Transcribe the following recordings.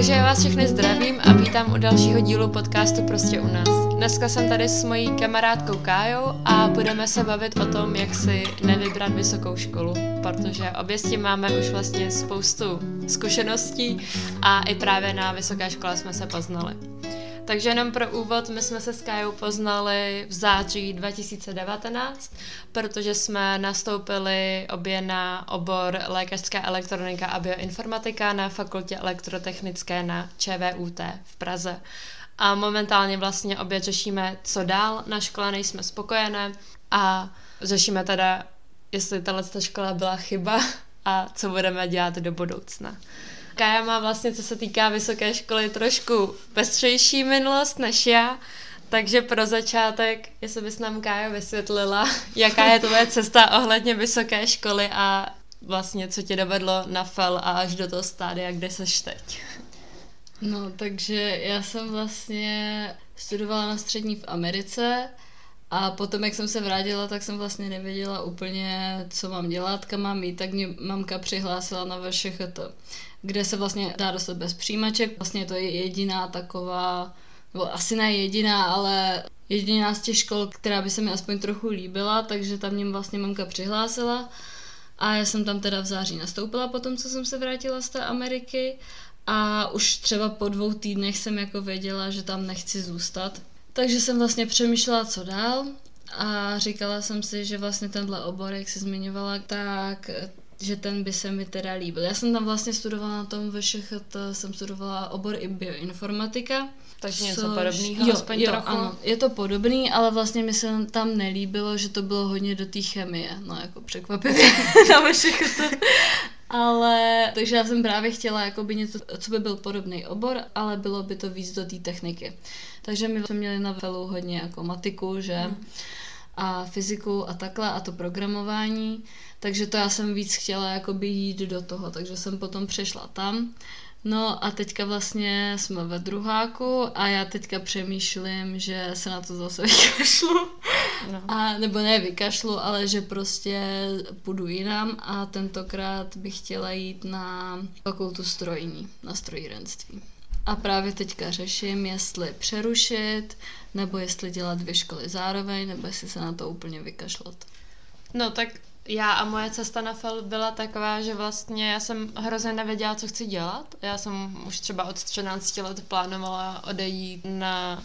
Takže já vás všechny zdravím a vítám u dalšího dílu podcastu Prostě u nás. Dneska jsem tady s mojí kamarádkou Kájou a budeme se bavit o tom, jak si nevybrat vysokou školu, protože obě s tím máme už vlastně spoustu zkušeností a i právě na vysoké škole jsme se poznali. Takže jenom pro úvod, my jsme se s Kajou poznali v září 2019, protože jsme nastoupili obě na obor lékařská elektronika a bioinformatika na fakultě elektrotechnické na ČVUT v Praze. A momentálně vlastně obě řešíme, co dál na škole, nejsme spokojené a řešíme teda, jestli tato škola byla chyba a co budeme dělat do budoucna. Kaja má vlastně, co se týká vysoké školy, trošku pestřejší minulost než já, takže pro začátek, jestli bys nám Kája vysvětlila, jaká je tvoje cesta ohledně vysoké školy a vlastně co tě dovedlo na FEL a až do toho stádia, kde seš teď. No, takže já jsem vlastně studovala na střední v Americe a potom, jak jsem se vrátila, tak jsem vlastně nevěděla úplně, co mám dělat, kam mám jít, tak mě mamka přihlásila na VŠHT kde se vlastně dá dostat bez přijímaček. Vlastně to je jediná taková, nebo asi ne jediná, ale jediná z těch škol, která by se mi aspoň trochu líbila, takže tam mě vlastně mamka přihlásila. A já jsem tam teda v září nastoupila po tom, co jsem se vrátila z té Ameriky. A už třeba po dvou týdnech jsem jako věděla, že tam nechci zůstat. Takže jsem vlastně přemýšlela, co dál. A říkala jsem si, že vlastně tenhle obor, jak se zmiňovala, tak že ten by se mi teda líbil. Já jsem tam vlastně studovala na tom VŠHT, jsem studovala obor i bioinformatika. Takže něco podobného, jo, aspoň jo, trochu. Ano, je to podobný, ale vlastně mi se tam nelíbilo, že to bylo hodně do té chemie. No jako překvapivě na VŠHT. Ale, takže já jsem právě chtěla jakoby něco, co by byl podobný obor, ale bylo by to víc do té techniky. Takže my jsme měli na velu hodně jako matiku, že hmm. a fyziku a takhle a to programování. Takže to já jsem víc chtěla jakoby jít do toho, takže jsem potom přešla tam. No a teďka vlastně jsme ve druháku a já teďka přemýšlím, že se na to zase vykašlu. No. A, nebo ne vykašlu, ale že prostě půjdu jinam a tentokrát bych chtěla jít na fakultu strojní, na strojírenství. A právě teďka řeším, jestli přerušit, nebo jestli dělat dvě školy zároveň, nebo jestli se na to úplně vykašlat. No tak já a moje cesta na FEL byla taková, že vlastně já jsem hrozně nevěděla, co chci dělat. Já jsem už třeba od 13 let plánovala odejít na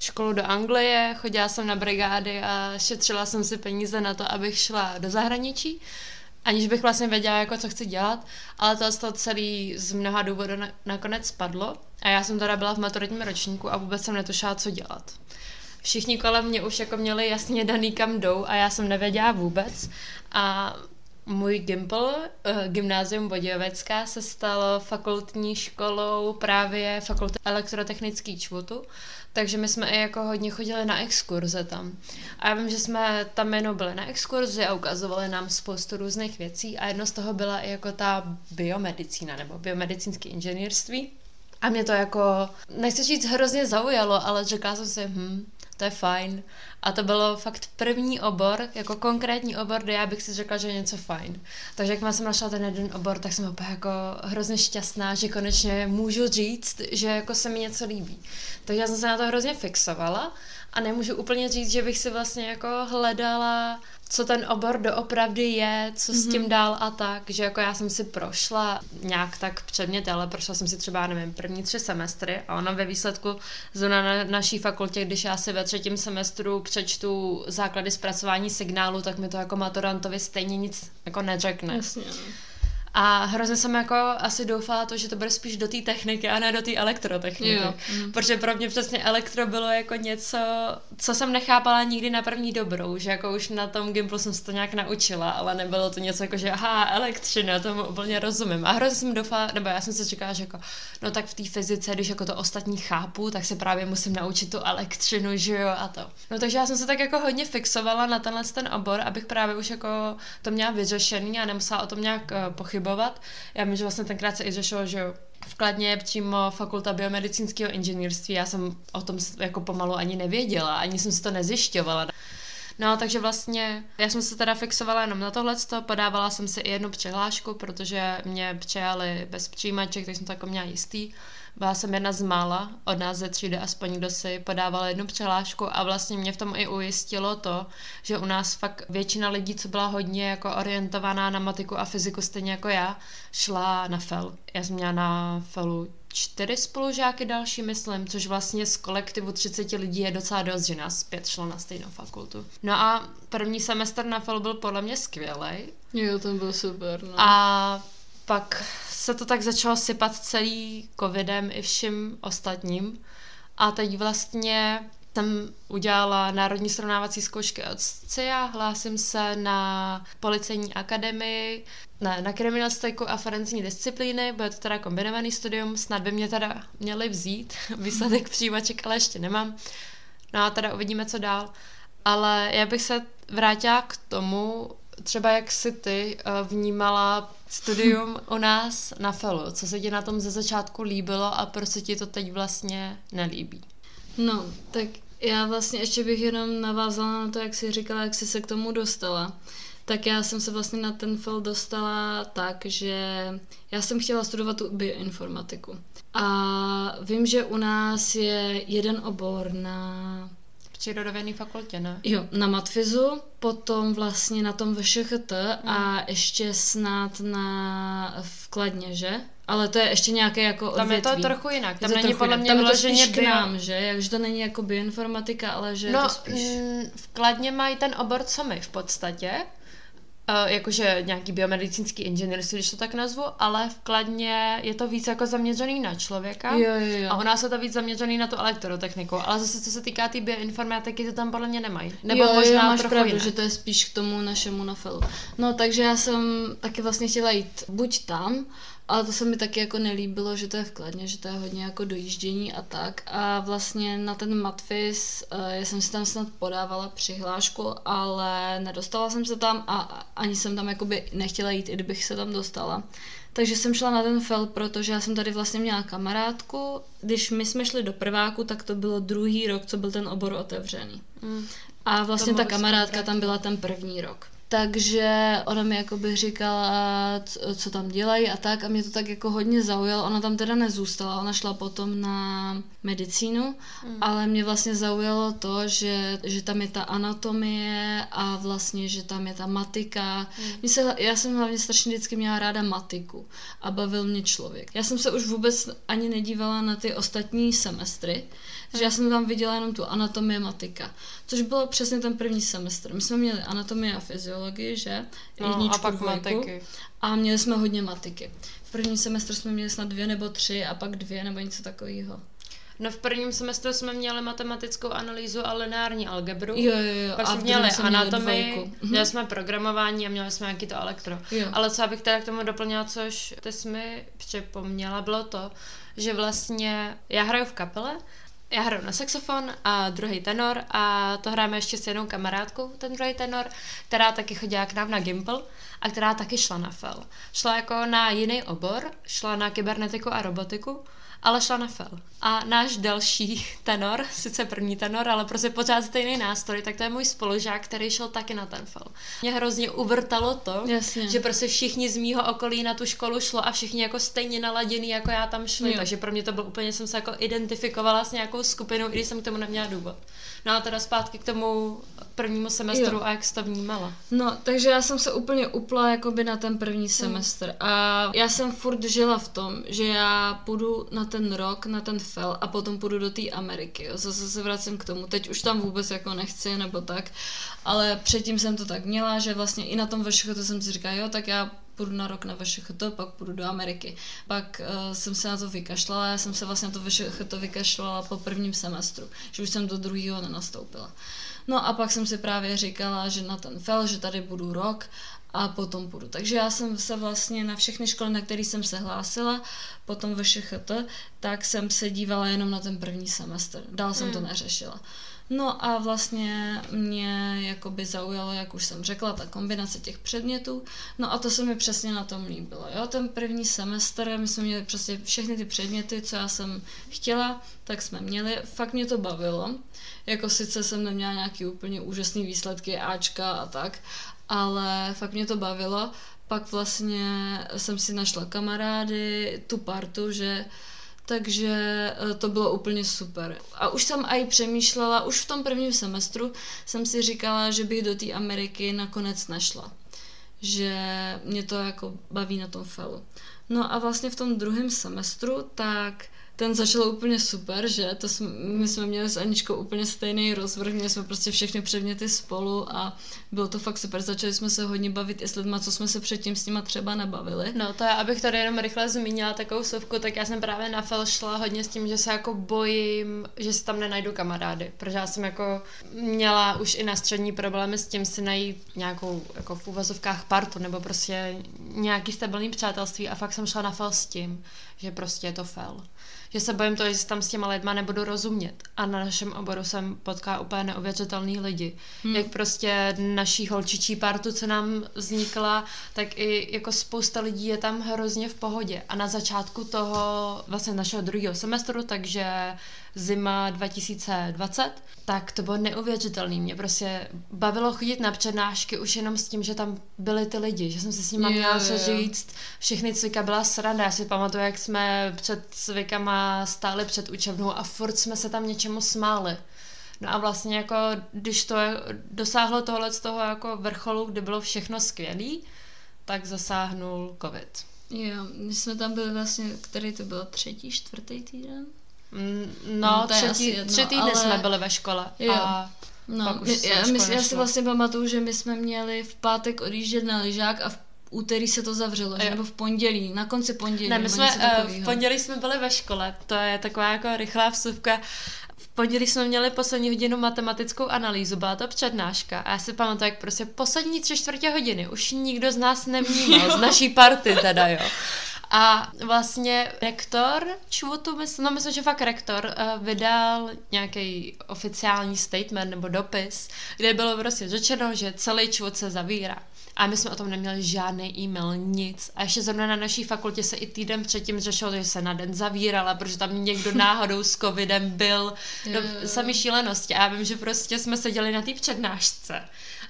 školu do Anglie, chodila jsem na brigády a šetřila jsem si peníze na to, abych šla do zahraničí, aniž bych vlastně věděla, jako co chci dělat, ale to, to celý z mnoha důvodů na, nakonec spadlo. A já jsem teda byla v maturitním ročníku a vůbec jsem netušila, co dělat všichni kolem mě už jako měli jasně daný kam jdou a já jsem nevěděla vůbec. A můj Gimpl, uh, Gymnázium Bodějovecká, se stalo fakultní školou právě fakulty elektrotechnický čvutu, takže my jsme i jako hodně chodili na exkurze tam. A já vím, že jsme tam jenom byli na exkurzi a ukazovali nám spoustu různých věcí a jedno z toho byla i jako ta biomedicína nebo biomedicínské inženýrství. A mě to jako, nechci říct, hrozně zaujalo, ale řekla jsem si, hm, to je fajn. A to bylo fakt první obor, jako konkrétní obor, kde já bych si řekla, že je něco fajn. Takže jak jsem našla ten jeden obor, tak jsem opět jako hrozně šťastná, že konečně můžu říct, že jako se mi něco líbí. Takže já jsem se na to hrozně fixovala a nemůžu úplně říct, že bych si vlastně jako hledala co ten obor doopravdy je, co s tím mm-hmm. dál a tak, že jako já jsem si prošla nějak tak předmět, ale prošla jsem si třeba, nevím, první tři semestry a ono ve výsledku zóna na naší fakultě, když já si ve třetím semestru přečtu základy zpracování signálu, tak mi to jako maturantovi stejně nic jako neřekne. Jasně. A hrozně jsem jako asi doufala to, že to bude spíš do té techniky a ne do té elektrotechniky. Jo. Mm. Protože pro mě přesně elektro bylo jako něco, co jsem nechápala nikdy na první dobrou, že jako už na tom Gimplu jsem se to nějak naučila, ale nebylo to něco jako, že aha, elektřina, tomu úplně rozumím. A hrozně jsem doufala, nebo já jsem si říkala, že jako, no tak v té fyzice, když jako to ostatní chápu, tak se právě musím naučit tu elektřinu, že jo, a to. No takže já jsem se tak jako hodně fixovala na tenhle ten obor, abych právě už jako to měla vyřešený a nemusela o tom nějak uh, pochybovat pochybovat. Já vím, že vlastně tenkrát se i řešilo, že v Kladně je přímo fakulta biomedicínského inženýrství. Já jsem o tom jako pomalu ani nevěděla, ani jsem si to nezjišťovala. No, takže vlastně já jsem se teda fixovala jenom na tohle, podávala jsem si i jednu přihlášku, protože mě přijali bez přijímaček, tak jsem to jako měla jistý. Byla jsem jedna z mála od nás ze třídy, aspoň kdo si podával jednu přihlášku a vlastně mě v tom i ujistilo to, že u nás fakt většina lidí, co byla hodně jako orientovaná na matiku a fyziku stejně jako já, šla na FEL. Já jsem měla na FELu čtyři spolužáky další, myslím, což vlastně z kolektivu 30 lidí je docela dost, že nás pět šlo na stejnou fakultu. No a první semestr na FEL byl podle mě skvělý. Jo, ten byl super, no. A pak se to tak začalo sypat celý covidem i vším ostatním. A teď vlastně jsem udělala národní srovnávací zkoušky od CIA, hlásím se na policejní akademii, na, na kriminalistiku a forenzní disciplíny, bude to teda kombinovaný studium, snad by mě teda měli vzít, výsledek přijímaček, ale ještě nemám. No a teda uvidíme, co dál. Ale já bych se vrátila k tomu, třeba jak si ty eh, vnímala studium u nás na FELu, co se ti na tom ze začátku líbilo a proč se ti to teď vlastně nelíbí? No, tak já vlastně ještě bych jenom navázala na to, jak jsi říkala, jak jsi se k tomu dostala. Tak já jsem se vlastně na ten FEL dostala tak, že já jsem chtěla studovat tu bioinformatiku. A vím, že u nás je jeden obor na přírodovědné fakultě, ne? Jo, na matfizu, potom vlastně na tom VŠHT hmm. a ještě snad na vkladně, že? Ale to je ještě nějaké jako odvětví. Tam je to trochu jinak. Tam je není podle mě Tam je to spíš bio... k nám, že? Jakže to není jako bioinformatika, ale že no, je to spíš... Mm, vkladně mají ten obor, co my v podstatě, Uh, jakože nějaký biomedicínský inženýr, když to tak nazvu, ale vkladně je to víc jako zaměřený na člověka. Jo, jo, jo. A u nás je to víc zaměřený na tu elektrotechniku. Ale zase, co se týká té tý bioinformatiky, to tam podle mě nemají. Nebo jo, možná jo, máš pravdu, jinak. že to je spíš k tomu našemu nafelu. No, takže já jsem taky vlastně chtěla jít buď tam, ale to se mi taky jako nelíbilo, že to je vkladně, že to je hodně jako dojíždění a tak. A vlastně na ten matfis, eh, já jsem si tam snad podávala přihlášku, ale nedostala jsem se tam a ani jsem tam jakoby nechtěla jít, i kdybych se tam dostala. Takže jsem šla na ten fel, protože já jsem tady vlastně měla kamarádku. Když my jsme šli do prváku, tak to bylo druhý rok, co byl ten obor otevřený. Mm. A vlastně ta kamarádka tam byla ten první rok. Takže ona mi jako by říkala, co tam dělají a tak a mě to tak jako hodně zaujalo. Ona tam teda nezůstala, ona šla potom na medicínu, mm. ale mě vlastně zaujalo to, že, že tam je ta anatomie a vlastně, že tam je ta matika. Mm. se, já jsem hlavně strašně vždycky měla ráda matiku a bavil mě člověk. Já jsem se už vůbec ani nedívala na ty ostatní semestry, že já jsem tam viděla jenom tu anatomie matika, což bylo přesně ten první semestr. My jsme měli anatomii a fyziologii, že? No, Jedničku, a pak dvojku, matiky. A měli jsme hodně matiky. V prvním semestru jsme měli snad dvě nebo tři a pak dvě nebo něco takového. No v prvním semestru jsme měli matematickou analýzu a lineární algebru. Jo, jo, jo. Pak jsme měli anatomii, měli, mhm. měli jsme programování a měli jsme nějaký to elektro. Jo. Ale co abych teda k tomu doplnila, což ty jsi mi připomněla, bylo to, že vlastně já hraju v kapele já hraju na saxofon a druhý tenor a to hrajeme ještě s jednou kamarádkou, ten druhý tenor, která taky chodila k nám na Gimple a která taky šla na FEL. Šla jako na jiný obor, šla na kybernetiku a robotiku ale šla na fel. A náš další tenor, sice první tenor, ale prostě pořád stejný nástroj, tak to je můj spolužák, který šel taky na ten fel. Mě hrozně uvrtalo to, Jasně. že prostě všichni z mýho okolí na tu školu šlo a všichni jako stejně naladěný, jako já tam šli, jo. takže pro mě to bylo úplně, jsem se jako identifikovala s nějakou skupinou, i když jsem k tomu neměla důvod. No a teda zpátky k tomu prvnímu semestru jo. a jak jsi to vnímala? No, takže já jsem se úplně upla jakoby na ten první semestr hmm. a já jsem furt žila v tom, že já půjdu na ten rok, na ten fel a potom půjdu do té Ameriky. Jo. Zase se vracím k tomu. Teď už tam vůbec jako nechci nebo tak, ale předtím jsem to tak měla, že vlastně i na tom VŠHT jsem si říkala, jo, tak já půjdu na rok na VŠHT, pak půjdu do Ameriky. Pak uh, jsem se na to vykašlala, já jsem se vlastně na to VŠHT vykašlala po prvním semestru, že už jsem do druhého nenastoupila. No a pak jsem si právě říkala, že na ten fel, že tady budu rok a potom půjdu. Takže já jsem se vlastně na všechny školy, na které jsem se hlásila, potom ve ŠCHT, tak jsem se dívala jenom na ten první semestr. Dál jsem hmm. to neřešila. No a vlastně mě jakoby zaujalo, jak už jsem řekla, ta kombinace těch předmětů. No a to se mi přesně na tom líbilo. Jo, ten první semestr, my jsme měli přesně všechny ty předměty, co já jsem chtěla, tak jsme měli. Fakt mě to bavilo. Jako sice jsem neměla nějaký úplně úžasný výsledky, Ačka a tak, ale fakt mě to bavilo. Pak vlastně jsem si našla kamarády, tu partu, že takže eh, to bylo úplně super. A už jsem i přemýšlela, už v tom prvním semestru jsem si říkala, že bych do té Ameriky nakonec našla. Že mě to jako baví na tom felu. No a vlastně v tom druhém semestru, tak ten začal úplně super, že? To jsme, my jsme měli s Aničkou úplně stejný rozvrh, měli jsme prostě všechny předměty spolu a bylo to fakt super. Začali jsme se hodně bavit i s lidma, co jsme se předtím s nima třeba nebavili. No to já, abych tady jenom rychle zmínila takovou sovku, tak já jsem právě na fel šla hodně s tím, že se jako bojím, že si tam nenajdu kamarády, protože já jsem jako měla už i na střední problémy s tím si najít nějakou jako v úvazovkách partu nebo prostě nějaký stabilní přátelství a fakt jsem šla na fel s tím, že prostě je to fel že se bojím toho, že si tam s těma lidma nebudu rozumět. A na našem oboru jsem potká úplně neuvěřitelný lidi. Hmm. Jak prostě naší holčičí partu, co nám vznikla, tak i jako spousta lidí je tam hrozně v pohodě. A na začátku toho vlastně našeho druhého semestru, takže zima 2020, tak to bylo neuvěřitelné. Mě prostě bavilo chodit na přednášky už jenom s tím, že tam byly ty lidi, že jsem se s nimi měla co říct. Všechny cvika byla sranda. Já si pamatuju, jak jsme před cvikama stáli před učebnou a furt jsme se tam něčemu smáli. No a vlastně jako, když to dosáhlo tohle z toho jako vrcholu, kde bylo všechno skvělý, tak zasáhnul covid. Jo, my jsme tam byli vlastně, který to byl třetí, čtvrtý týden? Mm, no, no třetí, jedno, tři týdny ale... jsme byli ve škole. Jo. A no, pak už my, já, my, já si vlastně pamatuju, že my jsme měli v pátek odjíždět na lyžák a v úterý se to zavřelo, že? nebo v pondělí, na konci pondělí. Ne, my jsme, uh, v pondělí jsme byli ve škole, to je taková jako rychlá vsuvka. V pondělí jsme měli poslední hodinu matematickou analýzu, byla to přednáška a já si pamatuju, jak prostě poslední tři čtvrtě hodiny už nikdo z nás nevnímal, z naší party teda, jo. A vlastně rektor ČVUTu, myslím, no myslím, že fakt rektor uh, vydal nějaký oficiální statement nebo dopis, kde bylo prostě řečeno, že celý ČVUT se zavírá. A my jsme o tom neměli žádný e-mail, nic. A ještě zrovna na naší fakultě se i týden předtím řešilo, že se na den zavírala, protože tam někdo náhodou s covidem byl. No, sami šílenosti. A já vím, že prostě jsme seděli na té přednášce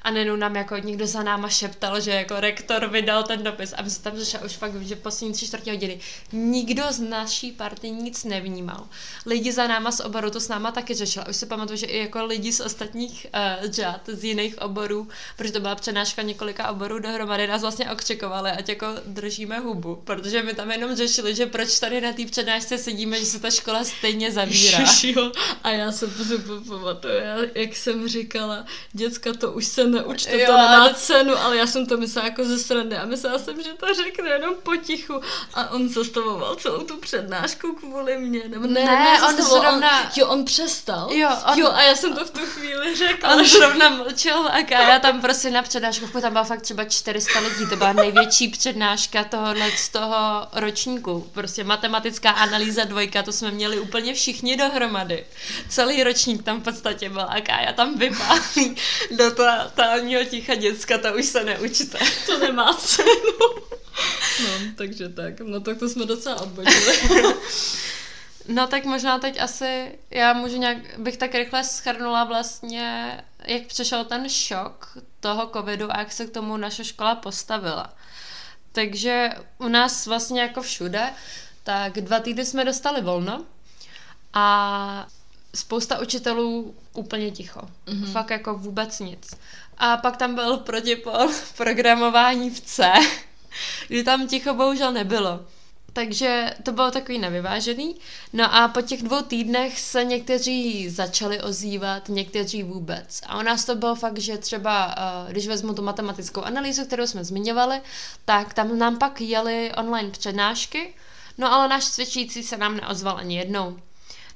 a nenu nám jako někdo za náma šeptal, že jako rektor vydal ten dopis a my jsme tam začali už fakt, že poslední tři čtvrtě hodiny nikdo z naší party nic nevnímal. Lidi za náma z oboru to s náma taky řešila. Už si pamatuju, že i jako lidi z ostatních uh, řad, z jiných oborů, protože to byla přednáška několika oborů dohromady, nás vlastně okřikovali, ať jako držíme hubu, protože my tam jenom řešili, že proč tady na té přednášce sedíme, že se ta škola stejně zavírá. A já jsem to pamatuju, jak jsem říkala, děcka, to už se neuč, to, to nemá cenu, ale já jsem to myslela jako ze srandy a myslela jsem, že to řekne jenom potichu a on zastavoval celou tu přednášku kvůli mně, nebo ne, ne, ne on zrovna... On, jo, on přestal. Jo, on... jo, a já jsem to v tu chvíli řekla. On zrovna mlčel a já tam prostě na přednášku, tam byla fakt třeba 400 lidí, to byla největší přednáška tohohle z toho ročníku, prostě matematická analýza dvojka, to jsme měli úplně všichni dohromady. Celý ročník tam v podstatě byl a já tam vypálí do toho totálního ticha děcka, ta už se neučte. To nemá cenu. No, takže tak. No tak to jsme docela odbočili. No tak možná teď asi, já můžu nějak, bych tak rychle schrnula vlastně, jak přišel ten šok toho covidu a jak se k tomu naše škola postavila. Takže u nás vlastně jako všude, tak dva týdny jsme dostali volno a spousta učitelů úplně ticho. Mm-hmm. Fakt jako vůbec nic. A pak tam byl protipol programování v C, kdy tam ticho bohužel nebylo. Takže to bylo takový nevyvážený. No a po těch dvou týdnech se někteří začali ozývat, někteří vůbec. A u nás to bylo fakt, že třeba, eh, když vezmu tu matematickou analýzu, kterou jsme zmiňovali, tak tam nám pak jeli online přednášky, no ale náš cvičící se nám neozval ani jednou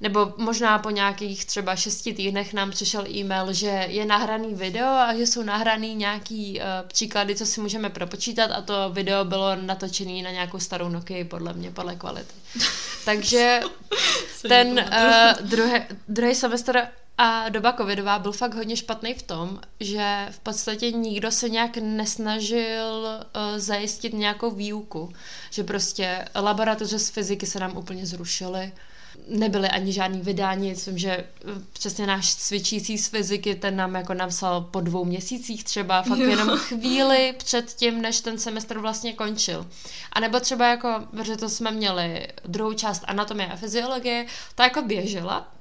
nebo možná po nějakých třeba šesti týdnech nám přišel e-mail, že je nahraný video a že jsou nahraný nějaký uh, příklady, co si můžeme propočítat a to video bylo natočené na nějakou starou Nokia podle mě, podle kvality. Takže ten uh, druhý, druhý semestr A doba covidová byl fakt hodně špatný v tom, že v podstatě nikdo se nějak nesnažil uh, zajistit nějakou výuku. Že prostě laboratoře z fyziky se nám úplně zrušily. Nebyly ani žádný vydání, myslím, že eh, přesně náš cvičící z fyziky, ten nám jako napsal po dvou měsících třeba, fakt jo. jenom chvíli před tím, než ten semestr vlastně končil. A nebo třeba jako, protože to jsme měli druhou část anatomie a fyziologie, ta jako běžela,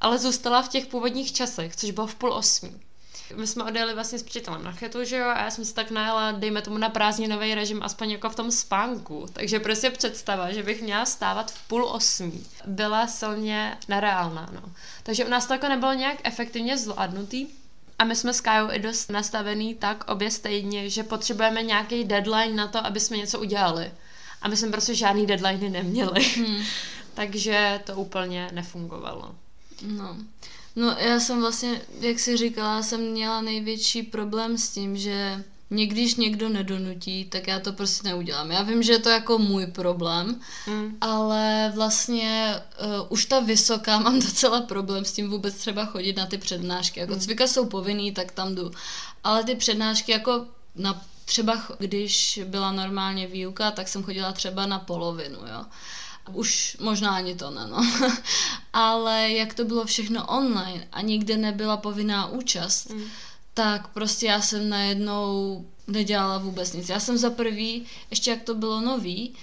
ale zůstala v těch původních časech, což bylo v půl osmí. My jsme odjeli vlastně s přítelem na chetu, že jo, a já jsem si tak najela, dejme tomu na prázdninový režim, aspoň jako v tom spánku. Takže prostě představa, že bych měla stávat v půl osmí, byla silně nereálná, no. Takže u nás to jako nebylo nějak efektivně zvládnutý, a my jsme s Kajou i dost nastavený tak obě stejně, že potřebujeme nějaký deadline na to, aby jsme něco udělali. A my jsme prostě žádný deadline neměli. Hmm. Takže to úplně nefungovalo. No. No já jsem vlastně, jak jsi říkala, jsem měla největší problém s tím, že mě když někdo nedonutí, tak já to prostě neudělám. Já vím, že je to jako můj problém, mm. ale vlastně uh, už ta vysoká mám docela problém s tím vůbec třeba chodit na ty přednášky. Jako mm. cvika jsou povinný, tak tam jdu. Ale ty přednášky jako na třeba když byla normálně výuka, tak jsem chodila třeba na polovinu, jo. Už možná ani to ne, no. Ale jak to bylo všechno online a nikde nebyla povinná účast, mm. tak prostě já jsem najednou nedělala vůbec nic. Já jsem za prvý, ještě jak to bylo nový,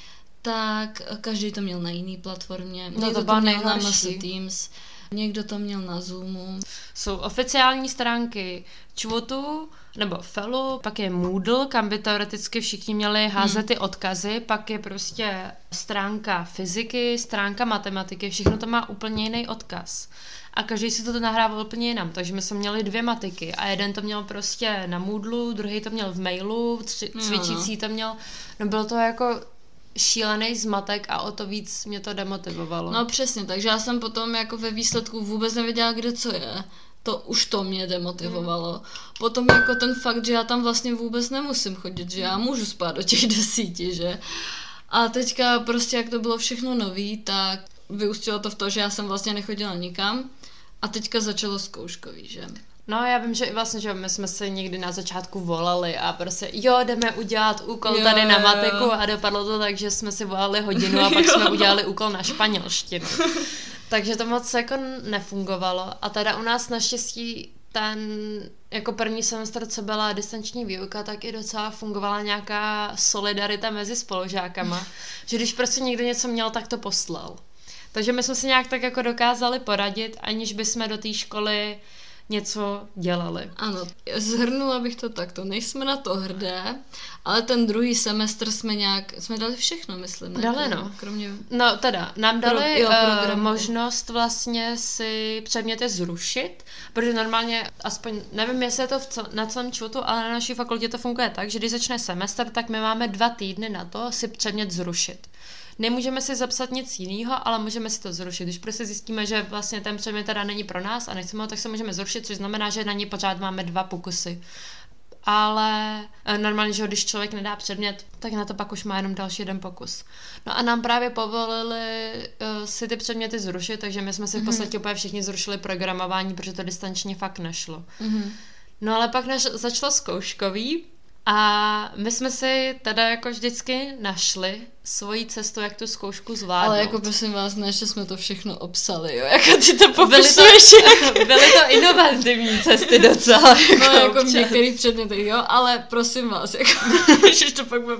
tak každý to měl na jiný platformě. No Někdo to, to měl na MS Teams, někdo to měl na Zoomu. Jsou oficiální stránky Čvotu, nebo Felu, pak je Moodle, kam by teoreticky všichni měli házet hmm. ty odkazy, pak je prostě stránka fyziky, stránka matematiky, všechno to má úplně jiný odkaz. A každý si to nahrával úplně jinam, takže my jsme měli dvě matiky a jeden to měl prostě na Moodlu, druhý to měl v mailu, tři, no, cvičící no. to měl, no bylo to jako šílený zmatek a o to víc mě to demotivovalo. No přesně, takže já jsem potom jako ve výsledku vůbec nevěděla, kde co je to už to mě demotivovalo. Mm. Potom jako ten fakt, že já tam vlastně vůbec nemusím chodit, že já můžu spát do těch desíti, že. A teďka prostě, jak to bylo všechno nový, tak vyústilo to v to, že já jsem vlastně nechodila nikam a teďka začalo zkouškový, že. No, já vím, že i vlastně, že my jsme se někdy na začátku volali a prostě, jo, jdeme udělat úkol jo, tady na matiku jo. a dopadlo to tak, že jsme si volali hodinu a pak jsme udělali úkol na španělštinu. Takže to moc jako nefungovalo. A teda u nás naštěstí ten jako první semestr, co byla distanční výuka, tak i docela fungovala nějaká solidarita mezi spolužákama, že když prostě někdo něco měl, tak to poslal. Takže my jsme si nějak tak jako dokázali poradit, aniž bychom do té školy něco dělali. Ano, zhrnula bych to takto. Nejsme na to hrdé, ale ten druhý semestr jsme nějak, jsme dali všechno, myslím. Ne? Dali, no. Kromě... No teda, nám dali Pro, jo, uh, možnost vlastně si předměty zrušit, protože normálně, aspoň, nevím, jestli je to v co, na celém čutu, ale na naší fakultě to funguje tak, že když začne semestr, tak my máme dva týdny na to si předmět zrušit. Nemůžeme si zapsat nic jiného, ale můžeme si to zrušit. Když prostě zjistíme, že vlastně ten předmět teda není pro nás a nechceme ho, tak se můžeme zrušit, což znamená, že na něj pořád máme dva pokusy. Ale eh, normálně, že když člověk nedá předmět, tak na to pak už má jenom další jeden pokus. No a nám právě povolili uh, si ty předměty zrušit, takže my jsme si mm-hmm. v mhm. podstatě úplně všichni zrušili programování, protože to distančně fakt nešlo. Mm-hmm. No ale pak než začalo zkouškový a my jsme si teda jako vždycky našli svoji cestu, jak tu zkoušku zvládnout. Ale jako prosím vás, ne, že jsme to všechno obsali, jo, jako ty to popisuješ. Byly to, byly to inovativní cesty docela. Jako no, jako v některých předmětech, jo, ale prosím vás, jako, že to pak bude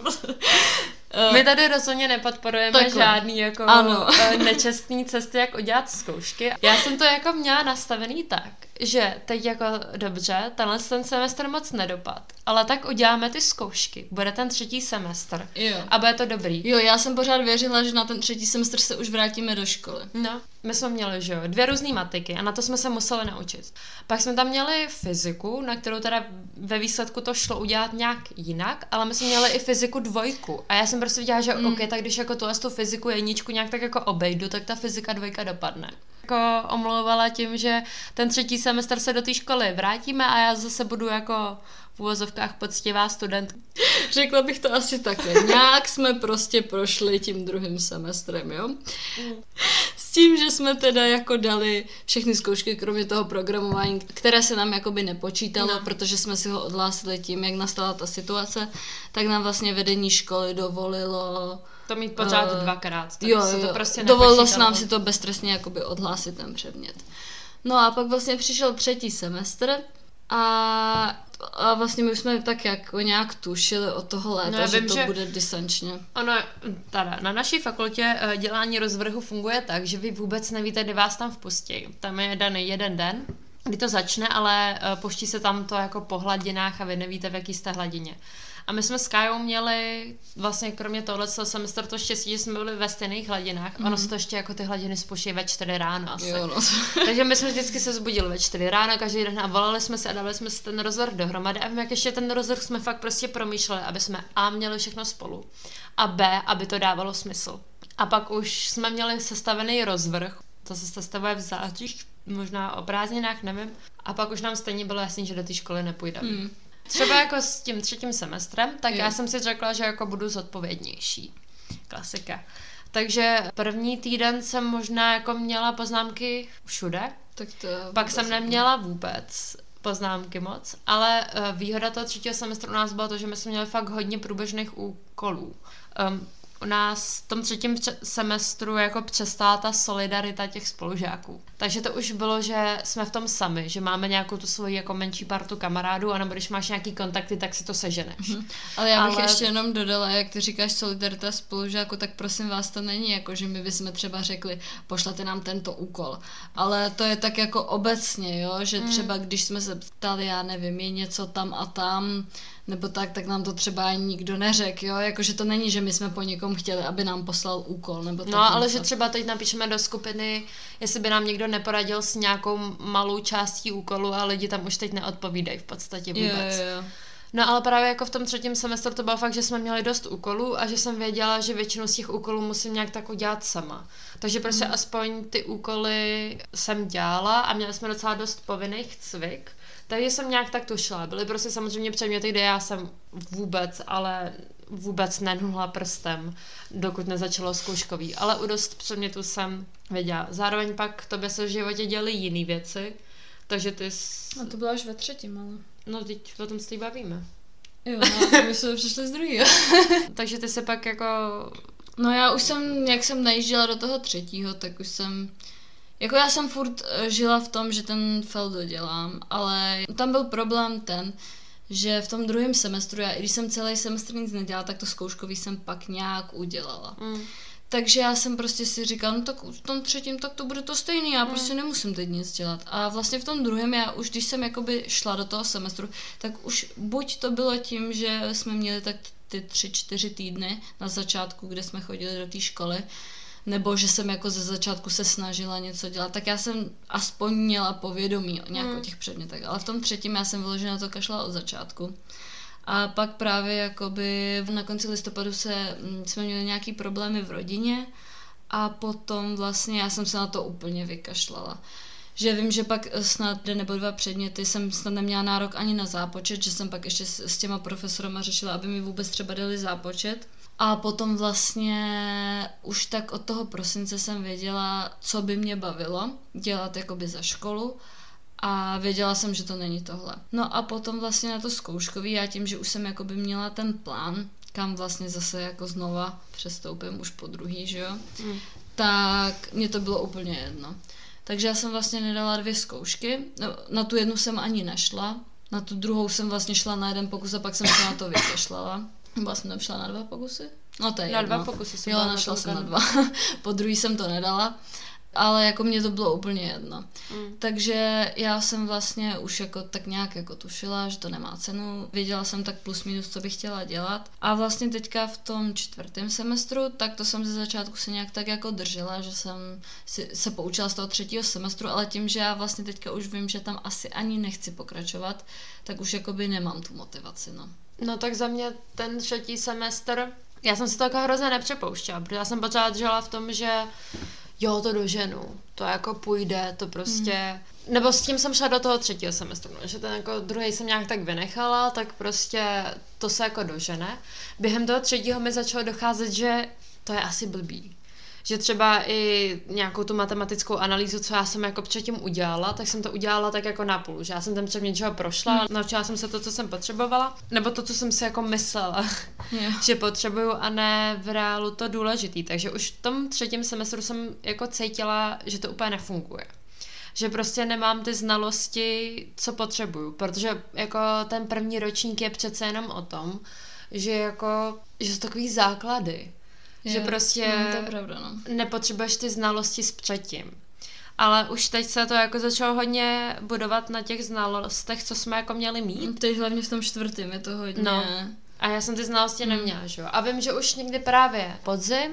Uh, My tady rozhodně nepodporujeme takhle. žádný jako ano. Eh, nečestný cesty, jak udělat zkoušky. Já jsem to jako měla nastavený tak, že teď jako dobře, tenhle ten semestr moc nedopad, ale tak uděláme ty zkoušky, bude ten třetí semestr jo. a bude to dobrý. Jo, já jsem pořád věřila, že na ten třetí semestr se už vrátíme do školy. No, my jsme měli, že jo, dvě různé matiky a na to jsme se museli naučit. Pak jsme tam měli fyziku, na kterou teda ve výsledku to šlo udělat nějak jinak, ale my jsme měli i fyziku dvojku a já jsem prostě viděla, že mm. ok, tak když jako tuhle tu fyziku jedničku nějak tak jako obejdu, tak ta fyzika dvojka dopadne jako omlouvala tím, že ten třetí semestr se do té školy vrátíme a já zase budu jako v úvozovkách poctivá studentka. Řekla bych to asi také. Nějak jsme prostě prošli tím druhým semestrem, jo? Mm. Tím, že jsme teda jako dali všechny zkoušky, kromě toho programování, které se nám jakoby nepočítalo, no. protože jsme si ho odhlásili tím, jak nastala ta situace, tak nám vlastně vedení školy dovolilo to mít pořád uh, dvakrát. Jo, se to prostě dovolilo se nám si to beztrestně jakoby odhlásit ten předmět. No a pak vlastně přišel třetí semestr a a vlastně my jsme tak jako nějak tušili od toho léta, no, že vím, to že bude distančně. Ono, tada, na naší fakultě eh, dělání rozvrhu funguje tak, že vy vůbec nevíte, kdy vás tam vpustí. Tam je daný jeden den, kdy to začne, ale eh, poští se tam to jako po hladinách a vy nevíte, v jaký jste hladině. A my jsme s Kajou měli vlastně kromě tohle semestr to štěstí, že jsme byli ve stejných hladinách. Mm. Ono se to ještě jako ty hladiny spočí ve čtyři ráno asi. Jo, no. Takže my jsme vždycky se zbudili ve čtyři ráno každý den a volali jsme se a dali jsme si ten rozvrh dohromady. A vím, jak ještě ten rozvrh jsme fakt prostě promýšleli, aby jsme A měli všechno spolu a B, aby to dávalo smysl. A pak už jsme měli sestavený rozvrh, to se sestavuje v září, možná o prázdninách, nevím. A pak už nám stejně bylo jasný, že do té školy nepůjdeme. Mm. Třeba jako s tím třetím semestrem, tak jo. já jsem si řekla, že jako budu zodpovědnější. Klasika. Takže první týden jsem možná jako měla poznámky všude. Tak to Pak jsem neměla vůbec poznámky moc, ale uh, výhoda toho třetího semestru u nás bylo to, že my jsme měli fakt hodně průběžných úkolů. Um, u nás v tom třetím semestru jako přestala ta solidarita těch spolužáků. Takže to už bylo, že jsme v tom sami, že máme nějakou tu svoji jako menší partu kamarádů, anebo když máš nějaký kontakty, tak si to seženeš. Mm-hmm. Ale já bych Ale... ještě jenom dodala, jak ty říkáš solidarita spolužáků, tak prosím vás, to není jako, že my bychom třeba řekli, pošlete nám tento úkol. Ale to je tak jako obecně, jo, že mm. třeba když jsme se ptali, já nevím, je něco tam a tam, nebo tak, tak nám to třeba ani nikdo neřekl, jo, jakože to není, že my jsme po někom chtěli, aby nám poslal úkol, nebo tak No, ale něco. že třeba teď napíšeme do skupiny, jestli by nám někdo neporadil s nějakou malou částí úkolu a lidi tam už teď neodpovídají v podstatě vůbec. Jo, jo. No ale právě jako v tom třetím semestru to bylo fakt, že jsme měli dost úkolů a že jsem věděla, že většinu z těch úkolů musím nějak tak udělat sama. Takže prostě hmm. aspoň ty úkoly jsem dělala a měli jsme docela dost povinných cvik. Takže jsem nějak tak tušila. Byly prostě samozřejmě předměty, kde já jsem vůbec, ale vůbec nenula prstem, dokud nezačalo zkouškový. Ale u dost předmětů jsem věděla. Zároveň pak tobě se v životě děly jiné věci, takže ty... Jsi... A to bylo až ve třetím, ale... No teď o tom se bavíme. Jo, no, my jsme přišli z druhého. takže ty se pak jako... No já už jsem, jak jsem najížděla do toho třetího, tak už jsem jako já jsem furt eh, žila v tom, že ten fel dodělám, ale tam byl problém ten, že v tom druhém semestru, já, i když jsem celý semestr nic nedělala, tak to zkouškový jsem pak nějak udělala. Mm. Takže já jsem prostě si říkala, no tak v tom třetím tak to bude to stejný, já mm. prostě nemusím teď nic dělat. A vlastně v tom druhém, já už když jsem jakoby šla do toho semestru, tak už buď to bylo tím, že jsme měli tak ty tři, čtyři týdny na začátku, kde jsme chodili do té školy, nebo že jsem jako ze začátku se snažila něco dělat, tak já jsem aspoň měla povědomí o nějak mm. těch předmětech, ale v tom třetím já jsem vyložená na to kašla od začátku. A pak právě jakoby na konci listopadu se, mm, jsme měli nějaký problémy v rodině a potom vlastně já jsem se na to úplně vykašlala. Že vím, že pak snad jeden nebo dva předměty jsem snad neměla nárok ani na zápočet, že jsem pak ještě s, s těma profesorama řešila, aby mi vůbec třeba dali zápočet. A potom vlastně už tak od toho prosince jsem věděla, co by mě bavilo dělat jakoby za školu a věděla jsem, že to není tohle. No a potom vlastně na to zkouškový, já tím, že už jsem jakoby měla ten plán, kam vlastně zase jako znova přestoupím už po druhý, že jo, mm. tak mě to bylo úplně jedno. Takže já jsem vlastně nedala dvě zkoušky, no, na tu jednu jsem ani nešla, na tu druhou jsem vlastně šla na jeden pokus a pak jsem se na to vykašlala. Vlastně jsem šla na dva pokusy. No to je Na jedno. dva pokusy jsem Jo, našla jsem na dva. po druhý jsem to nedala. Ale jako mě to bylo úplně jedno. Mm. Takže já jsem vlastně už jako tak nějak jako tušila, že to nemá cenu. Věděla jsem tak plus minus, co bych chtěla dělat. A vlastně teďka v tom čtvrtém semestru, tak to jsem ze začátku se nějak tak jako držela, že jsem si, se poučila z toho třetího semestru, ale tím, že já vlastně teďka už vím, že tam asi ani nechci pokračovat, tak už jakoby nemám tu motivaci, no. No tak za mě ten třetí semestr, já jsem se to jako hrozně nepřepouštěla, protože já jsem pořád žila v tom, že jo, to doženu, to jako půjde, to prostě... Mm. Nebo s tím jsem šla do toho třetího semestru, no, že ten jako druhý jsem nějak tak vynechala, tak prostě to se jako dožene. Během toho třetího mi začalo docházet, že to je asi blbý Že třeba i nějakou tu matematickou analýzu, co já jsem jako předtím udělala, tak jsem to udělala tak jako na půl, že já jsem tam předmět něčeho prošla, hmm. naučila jsem se to, co jsem potřebovala, nebo to, co jsem si jako myslela, yeah. že potřebuju a ne v reálu to důležitý. Takže už v tom třetím semestru jsem jako cítila, že to úplně nefunguje že prostě nemám ty znalosti, co potřebuju, protože jako ten první ročník je přece jenom o tom, že jako, že jsou takový základy, je, že prostě mm, to je pravda, no. nepotřebuješ ty znalosti s předtím. Ale už teď se to jako začalo hodně budovat na těch znalostech, co jsme jako měli mít. Teď hlavně v tom čtvrtém je to hodně... No. A já jsem ty znalosti mm. neměla, že jo. A vím, že už někdy právě podzim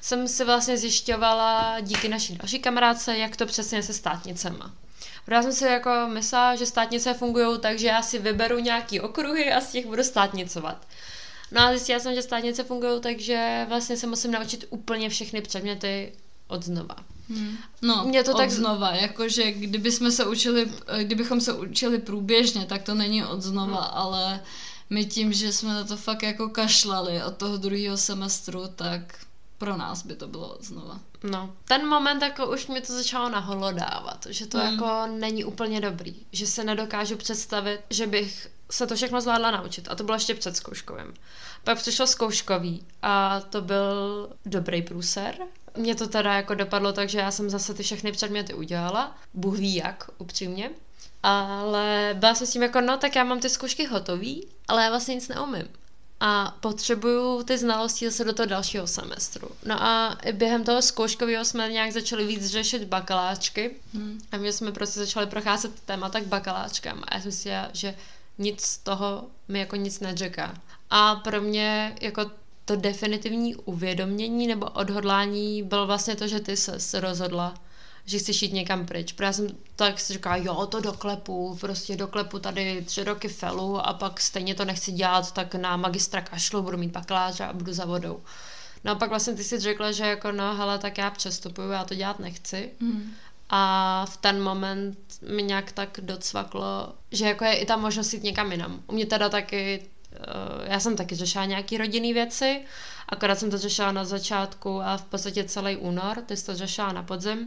jsem si vlastně zjišťovala díky naší další kamarádce, jak to přesně se státnicema. Protože já jsem si jako myslela, že státnice fungují tak, že já si vyberu nějaký okruhy a z těch budu státnicovat. No a zjistila jsem, že státnice fungují tak, že vlastně se musím naučit úplně všechny předměty od znova. Hmm. No, Mě to od tak znova, jakože kdybychom se učili, kdybychom se učili průběžně, tak to není od znova, hmm. ale my tím, že jsme na to fakt jako kašlali od toho druhého semestru, tak pro nás by to bylo znova. No, ten moment jako už mi to začalo naholodávat, že to mm. jako není úplně dobrý, že se nedokážu představit, že bych se to všechno zvládla naučit a to bylo ještě před zkouškovým. Pak přišlo zkouškový a to byl dobrý průser. Mně to teda jako dopadlo tak, že já jsem zase ty všechny předměty udělala, Bůh ví jak, upřímně. Ale byla jsem s tím jako, no tak já mám ty zkoušky hotový, ale já vlastně nic neumím a potřebuju ty znalosti zase do toho dalšího semestru. No a během toho zkouškového jsme nějak začali víc řešit bakaláčky hmm. a my jsme prostě začali procházet témata k bakaláčkám a já jsem si že nic z toho mi jako nic nečeká. A pro mě jako to definitivní uvědomění nebo odhodlání bylo vlastně to, že ty se rozhodla že chceš jít někam pryč. Protože já jsem tak si říkala, jo, to doklepu, prostě doklepu tady tři roky felu a pak stejně to nechci dělat, tak na magistra kašlu, budu mít bakaláře a budu za vodou. No a pak vlastně ty si řekla, že jako no, hele, tak já přestupuju, já to dělat nechci. Mm. A v ten moment mi nějak tak docvaklo, že jako je i ta možnost jít někam jinam. U mě teda taky, uh, já jsem taky řešila nějaký rodinný věci, akorát jsem to řešila na začátku a v podstatě celý únor, ty jsi to řešila na podzim.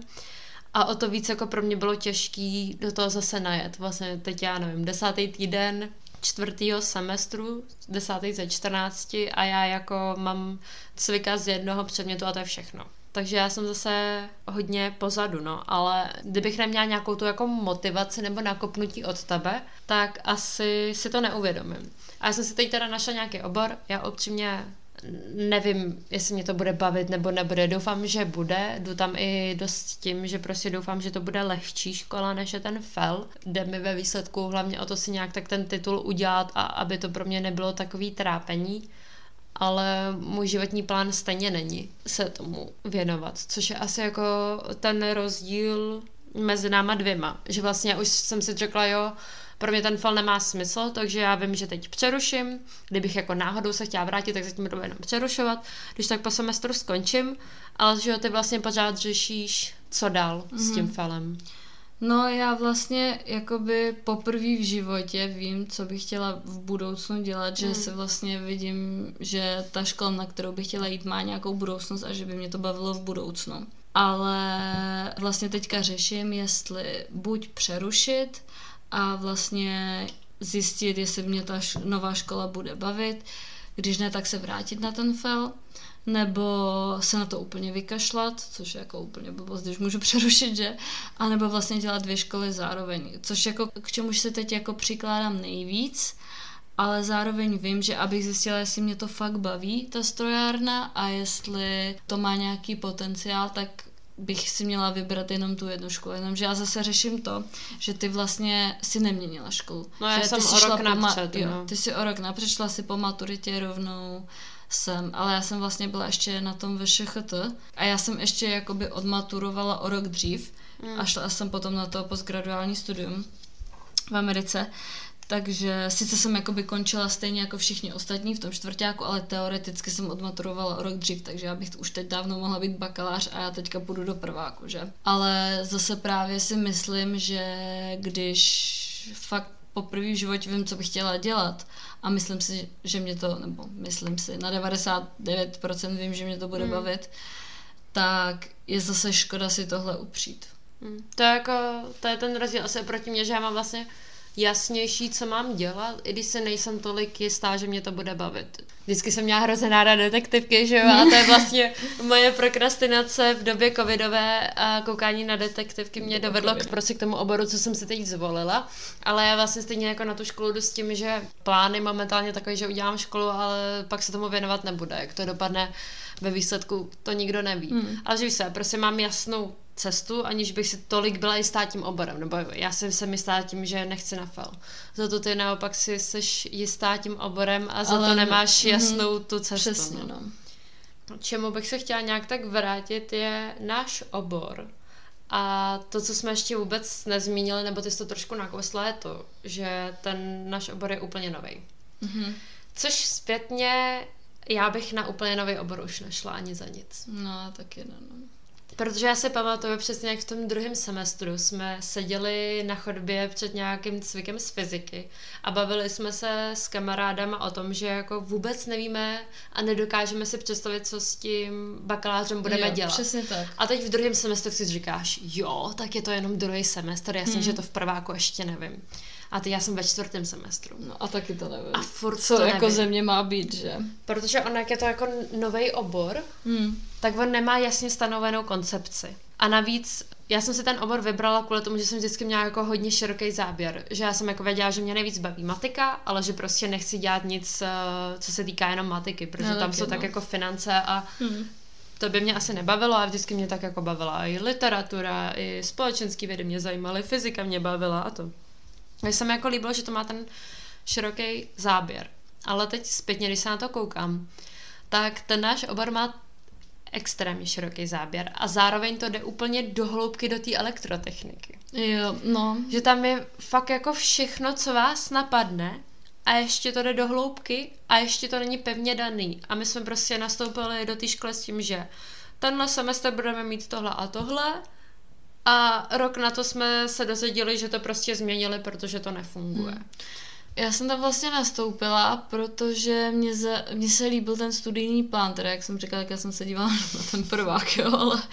A o to víc jako pro mě bylo těžký do toho zase najet. Vlastně teď já nevím, desátý týden čtvrtýho semestru, desátý ze čtrnácti a já jako mám cvika z jednoho předmětu a to je všechno. Takže já jsem zase hodně pozadu, no, ale kdybych neměla nějakou tu jako motivaci nebo nakopnutí od tebe, tak asi si to neuvědomím. A já jsem si teď teda našla nějaký obor, já upřímně nevím, jestli mě to bude bavit nebo nebude. Doufám, že bude. Jdu tam i dost tím, že prostě doufám, že to bude lehčí škola, než je ten FEL. Jde mi ve výsledku hlavně o to si nějak tak ten titul udělat a aby to pro mě nebylo takový trápení. Ale můj životní plán stejně není se tomu věnovat, což je asi jako ten rozdíl mezi náma dvěma. Že vlastně už jsem si řekla, jo, pro mě ten fal nemá smysl, takže já vím, že teď přeruším. Kdybych jako náhodou se chtěla vrátit, tak zatím budu jenom přerušovat. Když tak po semestru skončím, ale že ty vlastně pořád řešíš, co dál mm-hmm. s tím mhm. No já vlastně jakoby poprvé v životě vím, co bych chtěla v budoucnu dělat, že mm. se vlastně vidím, že ta škola, na kterou bych chtěla jít, má nějakou budoucnost a že by mě to bavilo v budoucnu. Ale vlastně teďka řeším, jestli buď přerušit a vlastně zjistit, jestli mě ta nová škola bude bavit, když ne, tak se vrátit na ten fel, nebo se na to úplně vykašlat, což je jako úplně blbost, když můžu přerušit, že? A nebo vlastně dělat dvě školy zároveň, což jako k čemu se teď jako přikládám nejvíc, ale zároveň vím, že abych zjistila, jestli mě to fakt baví, ta strojárna, a jestli to má nějaký potenciál, tak bych si měla vybrat jenom tu jednu školu, jenomže já zase řeším to, že ty vlastně si neměnila školu. No já že jsem ty o rok napřed, ma- jo, no. Ty si o rok napřed, šla si po maturitě rovnou sem, ale já jsem vlastně byla ještě na tom VŠHT a já jsem ještě jakoby odmaturovala o rok dřív mm. a šla jsem potom na to postgraduální studium v Americe, takže sice jsem jakoby končila stejně jako všichni ostatní v tom čtvrtáku, ale teoreticky jsem odmaturovala o rok dřív, takže já bych už teď dávno mohla být bakalář a já teďka půjdu do prváku, že? Ale zase právě si myslím, že když fakt poprvé v životě vím, co bych chtěla dělat a myslím si, že mě to, nebo myslím si, na 99% vím, že mě to bude hmm. bavit, tak je zase škoda si tohle upřít. Hmm. To je jako, to je ten rozdíl asi proti mě, že já mám vlastně jasnější, co mám dělat, i když se nejsem tolik jistá, že mě to bude bavit. Vždycky jsem měla hrozně ráda detektivky, že jo, a to je vlastně moje prokrastinace v době covidové a koukání na detektivky mě dovedlo k, prostě k tomu oboru, co jsem si teď zvolila, ale já vlastně stejně jako na tu školu jdu s tím, že plány momentálně takový, že udělám školu, ale pak se tomu věnovat nebude, jak to dopadne ve výsledku, to nikdo neví. Hmm. Ale že víš se, prostě mám jasnou cestu, aniž bych si tolik byla jistá tím oborem, nebo já jsem se jistá tím, že nechci na fel. Za to ty naopak si jsi jistá tím oborem a za Ale, to nemáš mhm, jasnou mm, tu cestu. Přesně, no. no. Čemu bych se chtěla nějak tak vrátit je náš obor. A to, co jsme ještě vůbec nezmínili, nebo ty jsi to trošku nakousla, je to, že ten náš obor je úplně nový. Mm-hmm. Což zpětně já bych na úplně nový obor už nešla ani za nic. No, taky ne, no. Protože já si pamatuju přesně, jak v tom druhém semestru jsme seděli na chodbě před nějakým cvikem z fyziky a bavili jsme se s kamarádama o tom, že jako vůbec nevíme a nedokážeme si představit, co s tím bakalářem budeme jo, dělat. přesně tak. A teď v druhém semestru si říkáš, jo, tak je to jenom druhý semestr, jasně, hmm. že to v prváku ještě nevím. A teď já jsem ve čtvrtém semestru. No a taky to nevím. A furt Co to jako nevím. země má být, že? Protože on, jak je to jako nový obor, hmm. tak on nemá jasně stanovenou koncepci. A navíc já jsem si ten obor vybrala kvůli tomu, že jsem vždycky měla jako hodně široký záběr. Že já jsem jako věděla, že mě nejvíc baví matika, ale že prostě nechci dělat nic, eh, co se týká jenom matiky, protože no, tam jsou no. tak jako finance a hmm. to by mě asi nebavilo a vždycky mě tak jako bavila i literatura, i společenský vědy mě zajímaly, fyzika mě bavila a to. Mně se mi jako líbilo, že to má ten široký záběr. Ale teď zpětně, když se na to koukám, tak ten náš obor má extrémně široký záběr a zároveň to jde úplně do hloubky do té elektrotechniky. Jo, no. Že tam je fakt jako všechno, co vás napadne a ještě to jde do hloubky a ještě to není pevně daný. A my jsme prostě nastoupili do té školy s tím, že tenhle semestr budeme mít tohle a tohle a rok na to jsme se dozvěděli, že to prostě změnili, protože to nefunguje. Hmm. Já jsem tam vlastně nastoupila, protože mě, za, mě se líbil ten studijní plán, teda jak jsem říkala, jak já jsem se dívala na ten prvák, jo, ale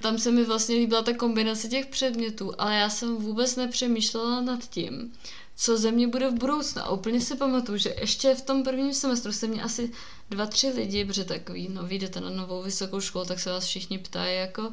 tam se mi vlastně líbila ta kombinace těch předmětů, ale já jsem vůbec nepřemýšlela nad tím, co ze mě bude v budoucnu. A úplně si pamatuju, že ještě v tom prvním semestru se mě asi dva, tři lidi, protože takový, no, vyjdete na novou vysokou školu, tak se vás všichni ptají, jako,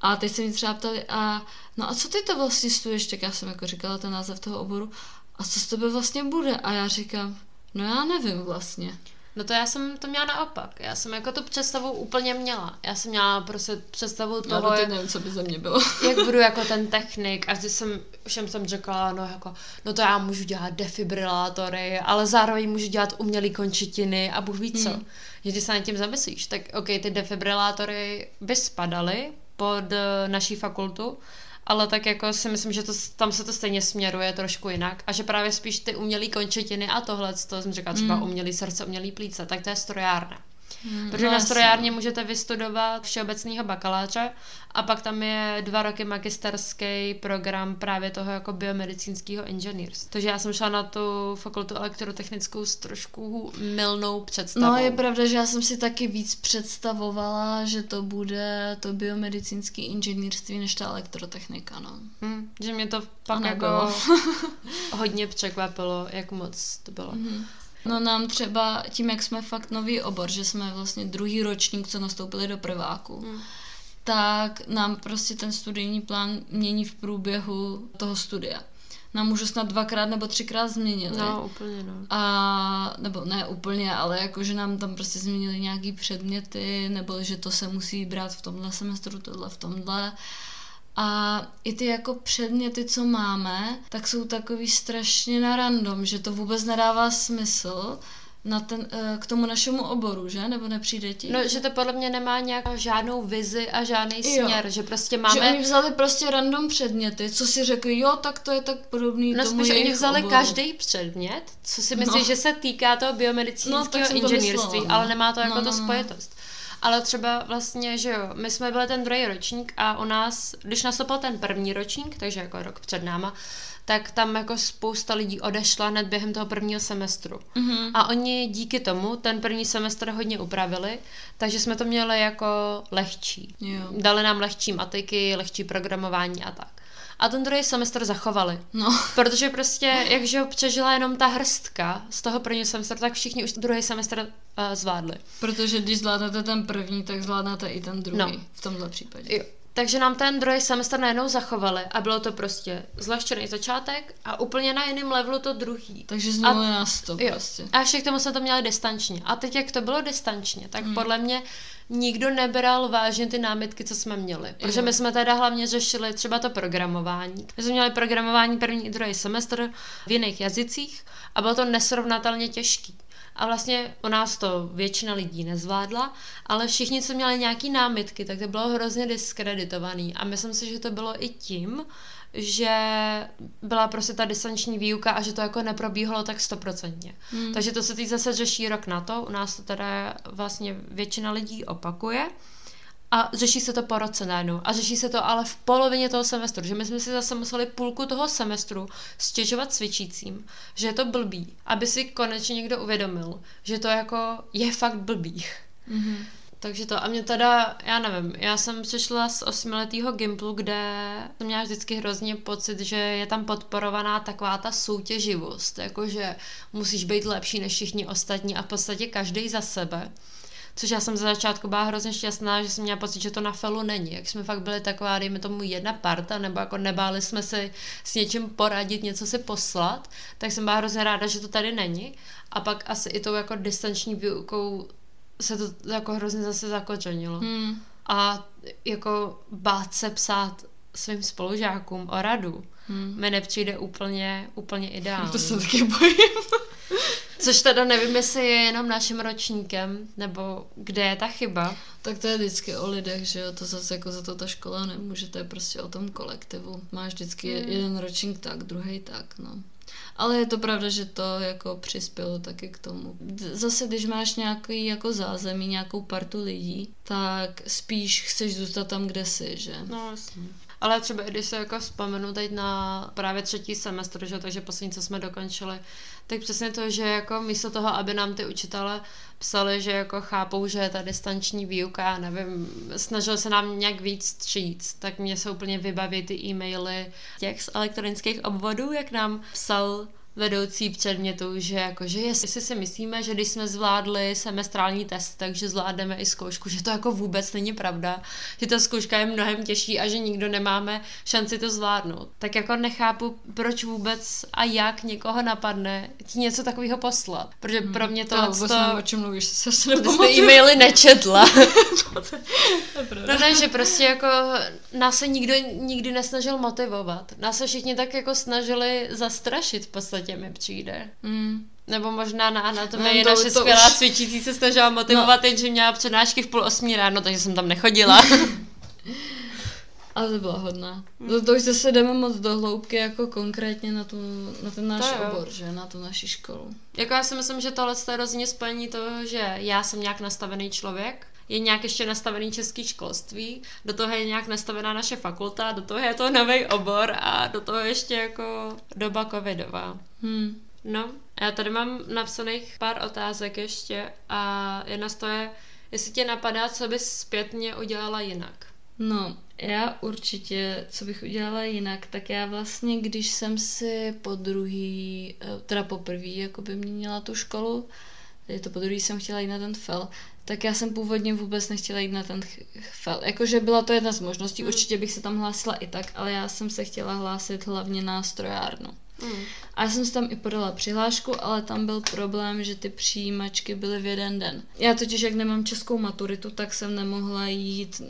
a teď se mi třeba ptali, a no a co ty to vlastně studuješ, tak já jsem jako říkala ten název toho oboru, a co z tebe vlastně bude? A já říkám, no já nevím vlastně. No to já jsem to měla naopak. Já jsem jako tu představu úplně měla. Já jsem měla prostě představu toho, no, jak, nevím, co by ze mě bylo. jak budu jako ten technik a vždy jsem, všem jsem řekla, no jako, no to já můžu dělat defibrilátory, ale zároveň můžu dělat umělé končetiny a bůh ví co. Hmm. Když se nad tím zamyslíš, tak ok, ty defibrilátory by spadaly pod eh, naší fakultu, ale tak jako si myslím, že to, tam se to stejně směruje trošku jinak a že právě spíš ty umělé končetiny a tohle, to jsem říkala třeba mm. umělý srdce, umělý plíce, tak to je strojárna. Hmm, Protože no, na strojárně můžete vystudovat všeobecného bakaláře a pak tam je dva roky magisterský program právě toho jako biomedicínského inženýrství. Takže já jsem šla na tu fakultu elektrotechnickou s trošku milnou představou. No je pravda, že já jsem si taky víc představovala, že to bude to biomedicínské inženýrství než ta elektrotechnika, no. Hmm, že mě to pak jako hodně překvapilo, jak moc to bylo. Hmm. No nám třeba tím, jak jsme fakt nový obor, že jsme vlastně druhý ročník, co nastoupili do prváku, hmm. tak nám prostě ten studijní plán mění v průběhu toho studia. Nám už snad dvakrát nebo třikrát změnili. No, úplně no. A, nebo ne úplně, ale jakože nám tam prostě změnili nějaký předměty, nebo že to se musí brát v tomhle semestru, tohle v tomhle. A i ty jako předměty, co máme, tak jsou takový strašně na random, že to vůbec nedává smysl na ten, eh, k tomu našemu oboru, že? Nebo nepřijde ti? No, že to podle mě nemá nějak žádnou vizi a žádný směr, jo. že prostě máme... Že oni vzali prostě random předměty, co si řekli, jo, tak to je tak podobný no, tomu spíš oni vzali oboru. každý předmět, co si myslí, no. že se týká toho biomedicínského no, inženýrství, no. ale nemá to jako no, no, to no. spojitost. Ale třeba vlastně, že jo, my jsme byli ten druhý ročník a u nás, když nastoupil ten první ročník, takže jako rok před náma, tak tam jako spousta lidí odešla hned během toho prvního semestru. Mhm. A oni díky tomu ten první semestr hodně upravili, takže jsme to měli jako lehčí. Jo. Dali nám lehčí matiky, lehčí programování a tak. A ten druhý semestr zachovali. No. Protože prostě, jakže ho přežila jenom ta hrstka z toho prvního semestru, tak všichni už druhý semestr uh, zvládli. Protože když zvládnete ten první, tak zvládnete i ten druhý. No. V tomhle případě. Jo. Takže nám ten druhý semestr najednou zachovali a bylo to prostě zlehčený začátek a úplně na jiném levelu to druhý. Takže z nuly na sto Jo. prostě. A ještě k tomu jsme to měli distančně. A teď, jak to bylo distančně, tak Hmm. mm. podle mě nikdo nebral vážně ty námitky, co jsme měli. Protože my jsme teda hlavně řešili třeba to programování. My jsme měli programování první i druhý semestr v jiných jazycích a bylo to nesrovnatelně těžký. A vlastně u nás to většina lidí nezvládla, ale všichni, co měli nějaký námitky, tak to bylo hrozně diskreditovaný. A myslím si, že to bylo i tím, že byla prostě ta distanční výuka a že to jako neprobíhalo tak stoprocentně. Hmm. Takže to se teď zase řeší rok na to, u nás to teda vlastně většina lidí opakuje a řeší se to po roce najednou. A řeší se to ale v polovině toho semestru, že my jsme si zase museli půlku toho semestru stěžovat cvičícím, že je to blbý, aby si konečně někdo uvědomil, že to jako je fakt blbý. Mhm. Takže to, a mě teda, já nevím, já jsem přišla z osmiletého Gimplu, kde jsem měla vždycky hrozně pocit, že je tam podporovaná taková ta soutěživost, jakože musíš být lepší než všichni ostatní a v podstatě každý za sebe. Což já jsem za začátku byla hrozně šťastná, že jsem měla pocit, že to na felu není. Jak jsme fakt byli taková, dejme tomu jedna parta, nebo jako nebáli jsme si s něčím poradit, něco si poslat, tak jsem byla hrozně ráda, že to tady není. A pak asi i tou jako distanční výukou se to jako hrozně zase zakořenilo. Hmm. A jako bát se psát svým spolužákům o radu Hmm. mi nepřijde úplně, úplně ideální. To se taky bojím. Což teda nevím, jestli je jenom naším ročníkem, nebo kde je ta chyba. Tak to je vždycky o lidech, že jo, to zase jako za to ta škola nemůže, to je prostě o tom kolektivu. Máš vždycky Hmm. hmm. jeden ročník tak, druhý tak, no. Ale je to pravda, že to jako přispělo taky k tomu. Zase, když máš nějaký jako zázemí, nějakou partu lidí, tak spíš chceš zůstat tam, kde jsi, že? No, jasně. Ale třeba když se jako vzpomenu teď na právě třetí semestr, že? takže poslední, co jsme dokončili, tak přesně to, že jako místo toho, aby nám ty učitele psali, že jako chápou, že je ta distanční výuka, já nevím, snažili se nám nějak víc stříc, tak mě se úplně vybaví ty e-maily těch z elektronických obvodů, jak nám psal vedoucí předmětu, že jako, že jestli si myslíme, že když jsme zvládli semestrální test, takže zvládneme i zkoušku, že to jako vůbec není pravda, že ta zkouška je mnohem těžší a že nikdo nemáme šanci to zvládnout. Tak jako nechápu, proč vůbec a jak někoho napadne ti něco takového poslat. Protože pro mě to, to vůbec nevím, o čem mluvíš, se se nepamatuju. e-maily nečetla. To. No ne, že prostě jako nás se nikdo nikdy nesnažil motivovat. Nás se všichni tak jako snažili zastrašit v podstatě mi přijde. Mm. Nebo možná na anatomii No, no, to- naše to skvělá už- cvičící se snažila motivovat, no. jenže měla přednášky v půl osmí ráno, takže jsem tam nechodila. Ale to byla hodná. To, to už zase jdeme moc do hloubky jako konkrétně na, tu, na ten náš To jo. obor, že? Na tu naši školu. jako já si myslím, že tohle je hrozně spojení toho, že já jsem nějak nastavený člověk, je nějak ještě nastavený český školství, do toho je nějak nastavená naše fakulta, do toho je to nový obor a do toho ještě jako doba covidová. Hmm. No, já tady mám napsaných pár otázek ještě a jedna z toho je, jestli tě napadá, co bys zpětně udělala jinak. No, já určitě, co bych udělala jinak, tak já vlastně, když jsem si po druhý, eh, teda poprvý, jako by měnila tu školu, je to po druhý jsem chtěla jít na ten fel, tak já jsem původně vůbec nechtěla jít na ten ch- fel. Jakože byla to jedna z možností, Hmm. určitě bych se tam hlásila i tak, ale já jsem se chtěla hlásit hlavně na strojárnu. Hmm. A já jsem si tam i podala přihlášku, ale tam byl problém, že ty přijímačky byly v jeden den. Já totiž, jak nemám českou maturitu, tak jsem nemohla jít,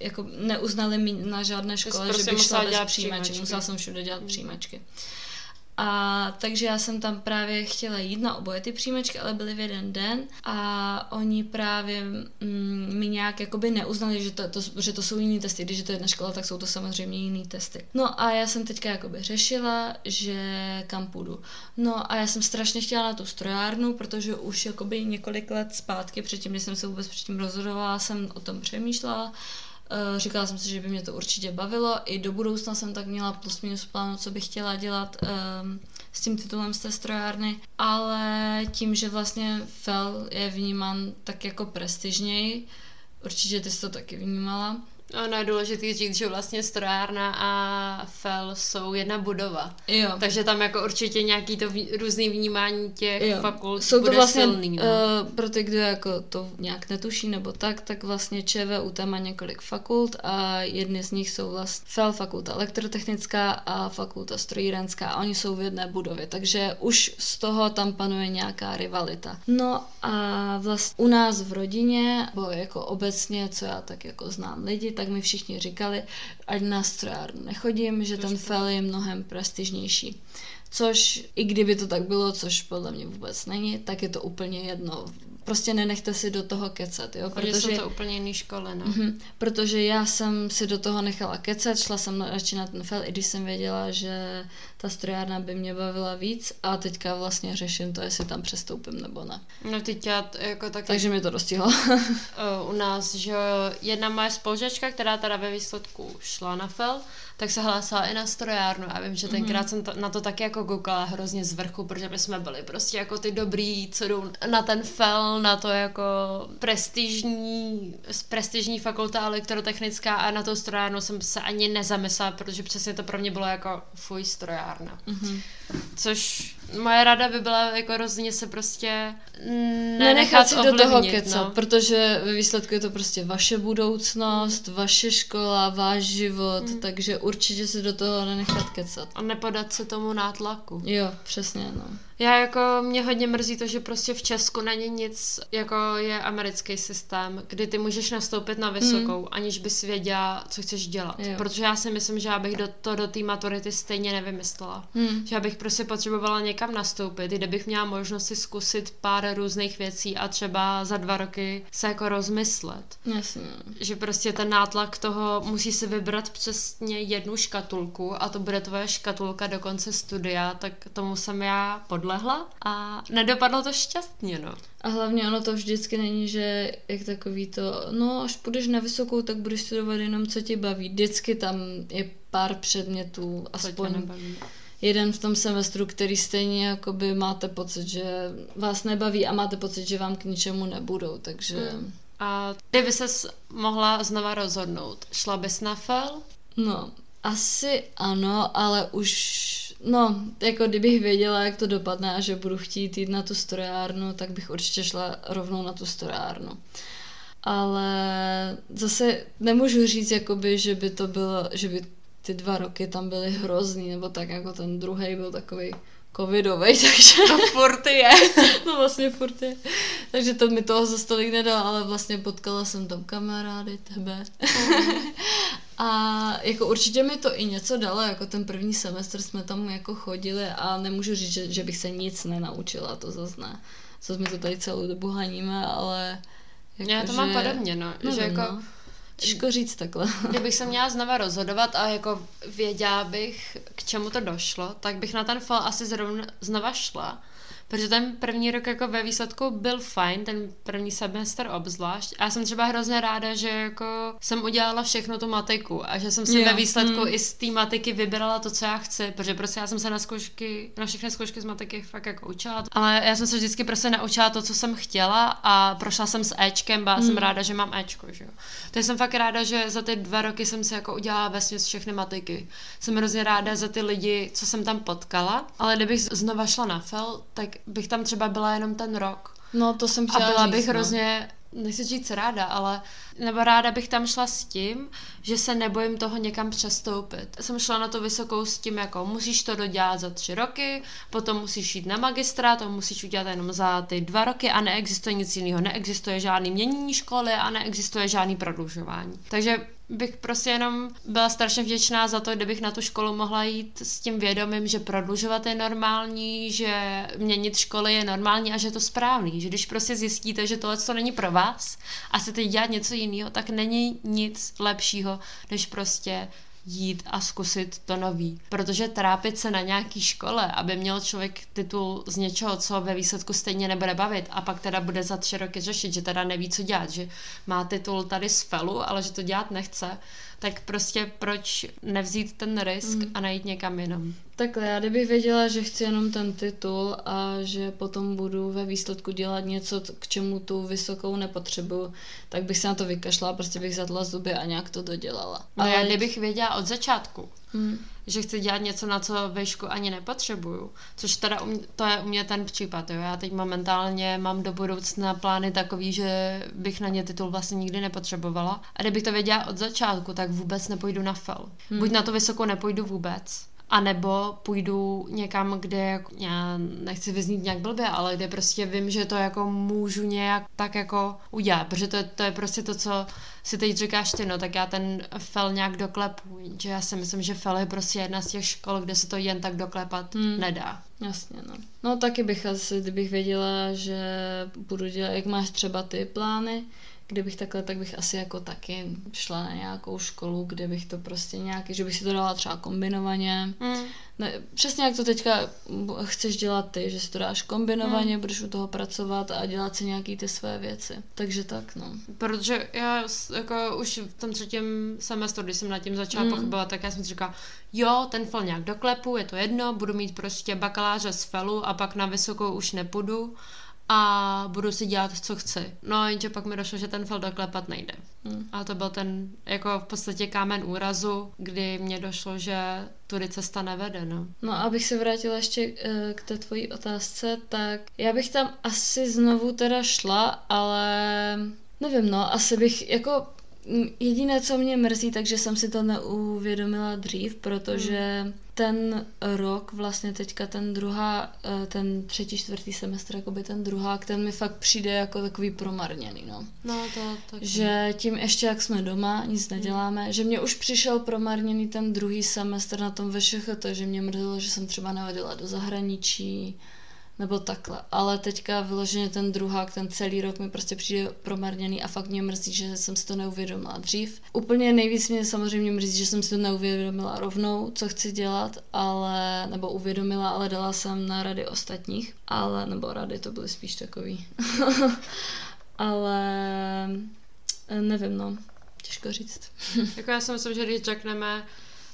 jako neuznali mi na žádné škole, že prostě bych musela šla bez přijímaček. přijímačky. Musela jsem všude dělat přijímačky. A takže já jsem tam právě chtěla jít na oboje ty přijímačky, ale byly v jeden den a oni právě mm, mi nějak jakoby neuznali, že to, to, že to jsou jiný testy. Když je to jedna škola, tak jsou to samozřejmě jiný testy. No a já jsem teďka jakoby řešila, že kam půjdu. No a já jsem strašně chtěla na tu strojárnu, protože už jakoby několik let zpátky, předtím, když jsem se vůbec předtím rozhodovala, jsem o tom přemýšlela říkala jsem si, že by mě to určitě bavilo. I do budoucna jsem tak měla plus minus plánu, co bych chtěla dělat um, s tím titulem z té strojárny, ale tím, že vlastně FEL je vnímán tak jako prestižněji, určitě ty jsi to taky vnímala, Ono je důležité říct, že vlastně strojárna a FEL jsou jedna budova. Jo. Takže tam jako určitě nějaký to vý, různý vnímání těch jo. fakult jsou to bude vlastně, silný. No. Uh, pro ty, kdo jako to nějak netuší nebo tak, tak vlastně ČVUT má několik fakult a jedny z nich jsou vlastně FEL fakulta elektrotechnická a fakulta strojírenská a oni jsou v jedné budově, takže už z toho tam panuje nějaká rivalita. No a vlastně u nás v rodině, nebo jako obecně, co já tak jako znám lidi, tak mi všichni říkali, ať na strojárnu nechodím, že ten fel je mnohem prestižnější. Což, i kdyby to tak bylo, což podle mě vůbec není, tak je to úplně jedno prostě nenechte si do toho kecat, jo. Protože jsou to úplně jiný školy, no. Mm-hmm, protože já jsem si do toho nechala kecat, šla jsem radši na ten fel, i když jsem věděla, že ta strojárna by mě bavila víc a teďka vlastně řeším to, jestli tam přestoupím nebo ne. No teď já jako tak... Takže mi to dostihlo. u nás, že jedna moje spolužačka, která teda ve výsledku šla na fel, tak se hlásila i na strojárnu. A vím, že mhm. tenkrát mm-hmm. jsem to, na to taky jako koukala hrozně z vrchu, protože my jsme byli prostě jako ty dobrý, co jdou na ten fel, na to jako prestižní, prestižní fakulta elektrotechnická a na tu strojárnu jsem se ani nezamyslela, protože přesně to pro mě bylo jako fuj strojárna. Mm-hmm. Což moje rada by byla jako rozhodně se prostě nenechat si ovlivnit, do toho kecat, no. protože ve výsledku je to prostě vaše budoucnost, mm. vaše škola, váš život, mm. takže určitě se do toho nenechat kecat. A nepodat se tomu nátlaku. Jo, přesně, no. Já jako, mě hodně mrzí to, že prostě v Česku není nic, jako je americký systém, kdy ty můžeš nastoupit na vysokou, mm. aniž bys věděla, co chceš dělat. Jo. Protože já si myslím, že já bych do, to do té maturity stejně nevymyslela. Mm. Že já bych prostě potřebovala někam nastoupit, kde bych měla možnost si zkusit pár různých věcí a třeba za dva roky se jako rozmyslet. Jasně. Že prostě ten nátlak toho musí si vybrat přesně jednu škatulku a to bude tvoje škatulka do konce studia, tak tomu jsem já podlehla a nedopadlo to šťastně, no. A hlavně ono to vždycky není, že jak takový to, no až půjdeš na vysokou, tak budeš studovat jenom co ti baví. Vždycky tam je pár předmětů, aspoň jeden v tom semestru, který stejně jakoby máte pocit, že vás nebaví a máte pocit, že vám k ničemu nebudou, takže... Hmm. A kdyby ses mohla znova rozhodnout, šla bys na FEL? No, asi ano, ale už No, jako kdybych věděla, jak to dopadne a že budu chtít jít na tu strojárnu, tak bych určitě šla rovnou na tu strojárnu. Ale zase nemůžu říct, jakoby, že by to bylo, že by ty dva roky tam byly hrozný, nebo tak jako ten druhý byl takový covidový, takže... No furt je. no vlastně furt je. Takže to mi toho za stolik nedal, ale vlastně potkala jsem tam kamarády, tebe. a jako určitě mi to i něco dalo, jako ten první semestr jsme tam jako chodili a nemůžu říct, že, že bych se nic nenaučila, to zase ne. Co jsme to tady celou dobu haníme, ale... Jako, Já to že... mám podobně, no. no že jako... No Těžko říct takhle. Kdybych se měla znova rozhodovat a jako věděla bych, k čemu to došlo, tak bych na ten fall asi zrovna znova šla. Protože ten první rok jako ve výsledku byl fajn, ten první semestr obzvlášť. A já jsem třeba hrozně ráda, že jako jsem udělala všechno tu matiku a že jsem si yeah. ve výsledku hmm. i z té matiky vybrala to, co já chci, protože prostě já jsem se na zkoušky, na všechny zkoušky z matiky fakt jako učila. Ale já jsem se vždycky prostě naučila to, co jsem chtěla a prošla jsem s Ečkem, byla hmm. jsem ráda, že mám Ečko, že jo. Takže jsem fakt ráda, že za ty dva roky jsem si jako udělala vlastně všechny matiky. Jsem hrozně ráda za ty lidi, co jsem tam potkala, ale kdybych znova šla na FEL, tak bych tam třeba byla jenom ten rok. No, to jsem chtěla A byla říct, bych no. hrozně, nechci říct ráda, ale nebo ráda bych tam šla s tím, že se nebojím toho někam přestoupit. Jsem šla na to vysokou s tím, jako musíš to dodělat za tři roky, potom musíš jít na magistra, to musíš udělat jenom za ty dva roky a neexistuje nic jiného. Neexistuje žádný měnění školy a neexistuje žádný prodlužování. Takže bych prostě jenom byla strašně vděčná za to, kdybych na tu školu mohla jít s tím vědomím, že prodlužovat je normální, že měnit školy je normální a že je to správný. Že když prostě zjistíte, že tohle to není pro vás a chcete dělat něco jiného, tak není nic lepšího, než prostě jít a zkusit to nový. Protože trápit se na nějaký škole, aby měl člověk titul z něčeho, co ve výsledku stejně nebude bavit a pak teda bude za tři roky řešit, že teda neví, co dělat, že má titul tady z felu, ale že to dělat nechce, tak prostě proč nevzít ten risk mm. a najít někam jinam. Takhle, já kdybych věděla, že chci jenom ten titul a že potom budu ve výsledku dělat něco, k čemu tu vysokou nepotřebuju, tak bych se na to vykašla, prostě bych zadla zuby a nějak to dodělala. No Ale já kdybych věděla od začátku, hmm. Že chci dělat něco, na co vejšku ani nepotřebuju, což teda um, to je u mě ten případ, jo. Já teď momentálně mám do budoucna plány takový, že bych na ně titul vlastně nikdy nepotřebovala. A kdybych to věděla od začátku, tak vůbec nepůjdu na fel. Hmm. Buď na to vysokou nepůjdu vůbec, a nebo půjdu někam, kde jako, já nechci vyznít nějak blbě, ale kde prostě vím, že to jako můžu nějak tak jako udělat, protože to, to je prostě to, co si teď říkáš ty, no tak já ten fel nějak doklepu, že já si myslím, že fel je prostě jedna z těch škol, kde se to jen tak doklepat hmm. nedá. Jasně, no. No taky bych asi, kdybych věděla, že budu dělat, jak máš třeba ty plány, kdybych takhle, tak bych asi jako taky šla na nějakou školu, kde bych to prostě nějaký, že bych si to dala třeba kombinovaně. Mm. Ne, přesně jak to teďka chceš dělat ty, že si to dáš kombinovaně, mm. budeš u toho pracovat a dělat si nějaký ty své věci. Takže tak, no. Protože já jako už v tom třetím semestru, když jsem nad tím začala mm. pochybovat, tak já jsem si říkala, jo, ten fel nějak doklepu, je to jedno, budu mít prostě bakaláře z felu a pak na vysokou už nepůjdu a budu si dělat, co chci. No jenže pak mi došlo, že ten fel doklepat nejde. Hmm. A to byl ten jako v podstatě kámen úrazu, kdy mě došlo, že tudy cesta nevede. No, no abych se vrátila ještě uh, k té tvojí otázce, tak já bych tam asi znovu teda šla, ale nevím, no, asi bych jako Jediné, co mě mrzí, takže jsem si to neuvědomila dřív, protože hmm. Ten rok, vlastně teďka ten druhá, eh, ten třetí, čtvrtý semestr, jakoby ten druhá, ten mi fakt přijde jako takový promarněný, no. No, to tak. Že tím ještě, jak jsme doma, nic neděláme, hmm. že mě už přišel promarněný ten druhý semestr na tom VŠHT, že mě mrzelo, že jsem třeba nehodila do zahraničí, nebo takhle. Ale teďka vyloženě ten druhák, ten celý rok mi prostě přijde promarněný a fakt mě mrzí, že jsem si to neuvědomila dřív. Úplně nejvíc mě samozřejmě mrzí, že jsem si to neuvědomila rovnou, co chci dělat, ale, nebo uvědomila, ale dala jsem na rady ostatních, ale, nebo rady to byly spíš takový. ale nevím, no, těžko říct. jako já si myslím, že když řekneme,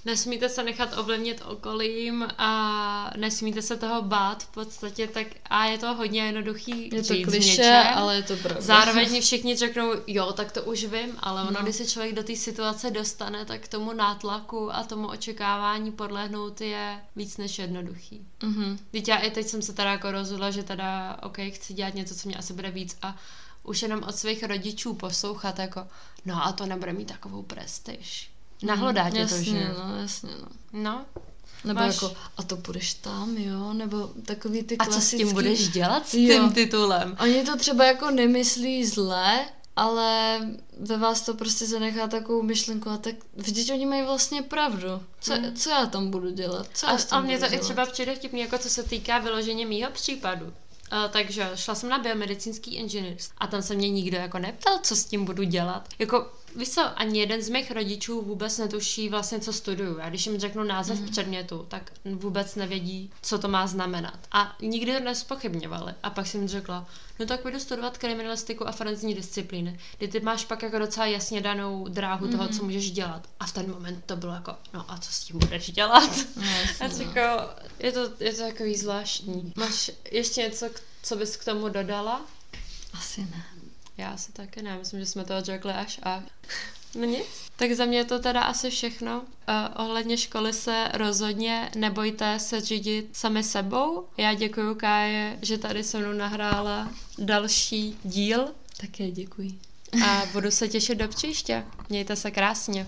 nesmíte se nechat ovlivnit okolím a nesmíte se toho bát v podstatě, tak a je to hodně jednoduchý Je to kliše, ale je to pravda. Zároveň všichni řeknou, jo, tak to už vím, ale ono, no. když se člověk do té situace dostane, tak tomu nátlaku a tomu očekávání podlehnout je víc než jednoduchý. Mm-hmm. Teď já i teď jsem se teda jako rozhodla, že teda, ok, chci dělat něco, co mě asi bude víc a už jenom od svých rodičů poslouchat jako, no a to nebude mít takovou prestiž Nahlodá tě jasně, to, že? no, jasně, no. No. Nebo Máš... jako, a to budeš tam, jo? Nebo takový ty klasický... A co s tím budeš dělat s jo. tím titulem? Oni to třeba jako nemyslí zle, ale ve vás to prostě zanechá takovou myšlenku a tak vždyť oni mají vlastně pravdu. Co, hmm. co já tam budu dělat? Co a, a mě to dělat? i třeba přijde vtipný, jako co se týká vyloženě mýho případu. Uh, takže šla jsem na biomedicínský inženýrství a tam se mě nikdo jako neptal, co s tím budu dělat. Jako Víš co, ani jeden z mých rodičů vůbec netuší vlastně, co studuju. A když jim řeknu název mm. předmětu, tak vůbec nevědí, co to má znamenat. A nikdy to nespochybňovali. A pak jsem řekla, no tak půjdu studovat kriminalistiku a forenzní disciplíny, kdy ty máš pak jako docela jasně danou dráhu toho, mm. co můžeš dělat. A v ten moment to bylo jako, no a co s tím budeš dělat? No, a no. jako, je to, je to takový zvláštní. Máš ještě něco, co bys k tomu dodala? Asi ne. Já si taky ne, myslím, že jsme to řekli až a... No nic. Tak za mě je to teda asi všechno. Uh, ohledně školy se rozhodně nebojte se řídit sami sebou. Já děkuji Káje, že tady se mnou nahrála další díl. Také děkuji. A budu se těšit do příště. Mějte se krásně.